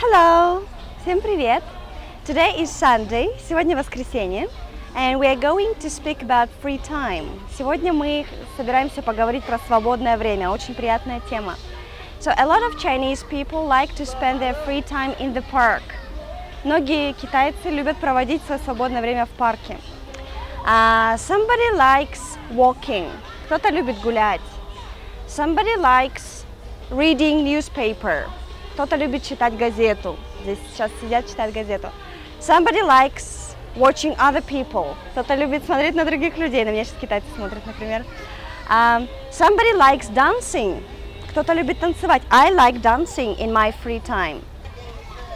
Hello! Всем привет! Today is Sunday, сегодня воскресенье, and we are going to speak about free time. Сегодня мы собираемся поговорить про свободное время, очень приятная тема. So a lot of Chinese people like to spend their free time in the park. Многие китайцы любят проводить свое свободное время в парке. Uh, somebody likes walking. Кто-то любит гулять. Somebody likes reading newspaper. Кто-то любит читать газету. Здесь сейчас сидят, читают газету. Somebody likes watching other people. Кто-то любит смотреть на других людей. На меня сейчас китайцы смотрят, например. Um, somebody likes dancing. Кто-то любит танцевать. I like dancing in my free time.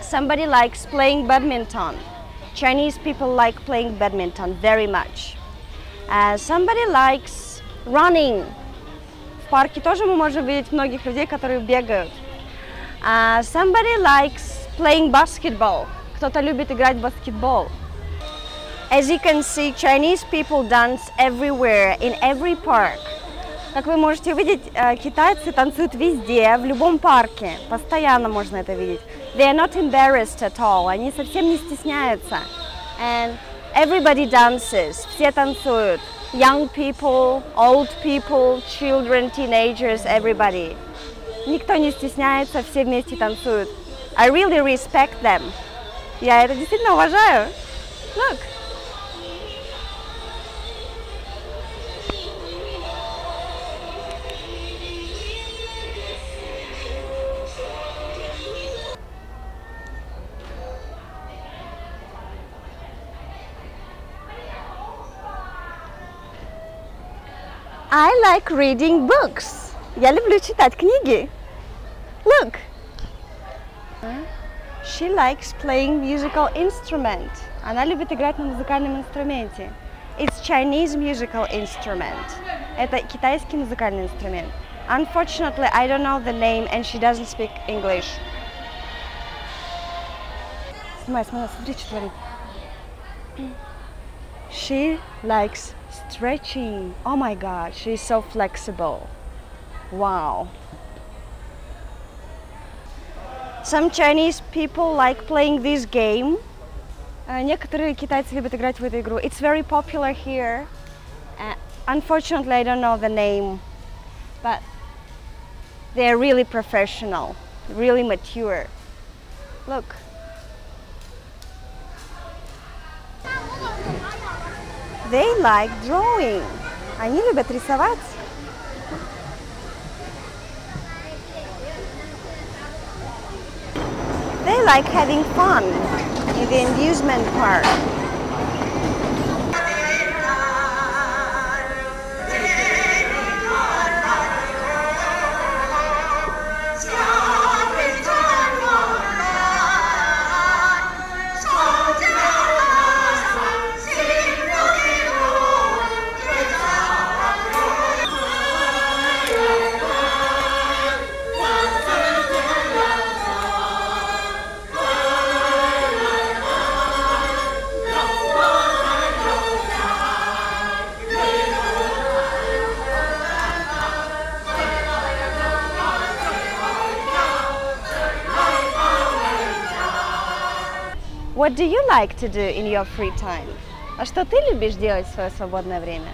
Somebody likes playing badminton. Chinese people like playing badminton very much. Uh, somebody likes running. В парке тоже мы можем видеть многих людей, которые бегают. Uh, somebody likes playing basketball. Кто-то любит играть в баскетбол. As you can see, Chinese people dance everywhere, in every park. Как вы можете увидеть, китайцы танцуют везде, в любом парке. Постоянно можно это видеть. They are not embarrassed at all. Они совсем не стесняются. And everybody dances. Все танцуют. Young people, old people, children, teenagers, everybody. Никто не стесняется, все вместе танцуют. I really respect them. Я это действительно уважаю. Look. I like reading books. Я люблю читать книги. Look. She likes playing musical instrument. Она любит играть на музыкальном инструменте. It's Chinese musical instrument. Это китайский музыкальный инструмент. Unfortunately, I don't know the name and she doesn't speak English. Снимай, смотри, смотри, что творит. She likes stretching. Oh my god, she's so flexible. Wow. Some Chinese people like playing this game. Uh, некоторые китайцы любят играть в эту игру. It's very popular here. Uh, unfortunately, I don't know the name, but they're really professional, really mature. Look. They like drawing. Они любят рисовать. Like having fun in the amusement park. What do you like to do in your free time? А что ты любишь делать в свое свободное время?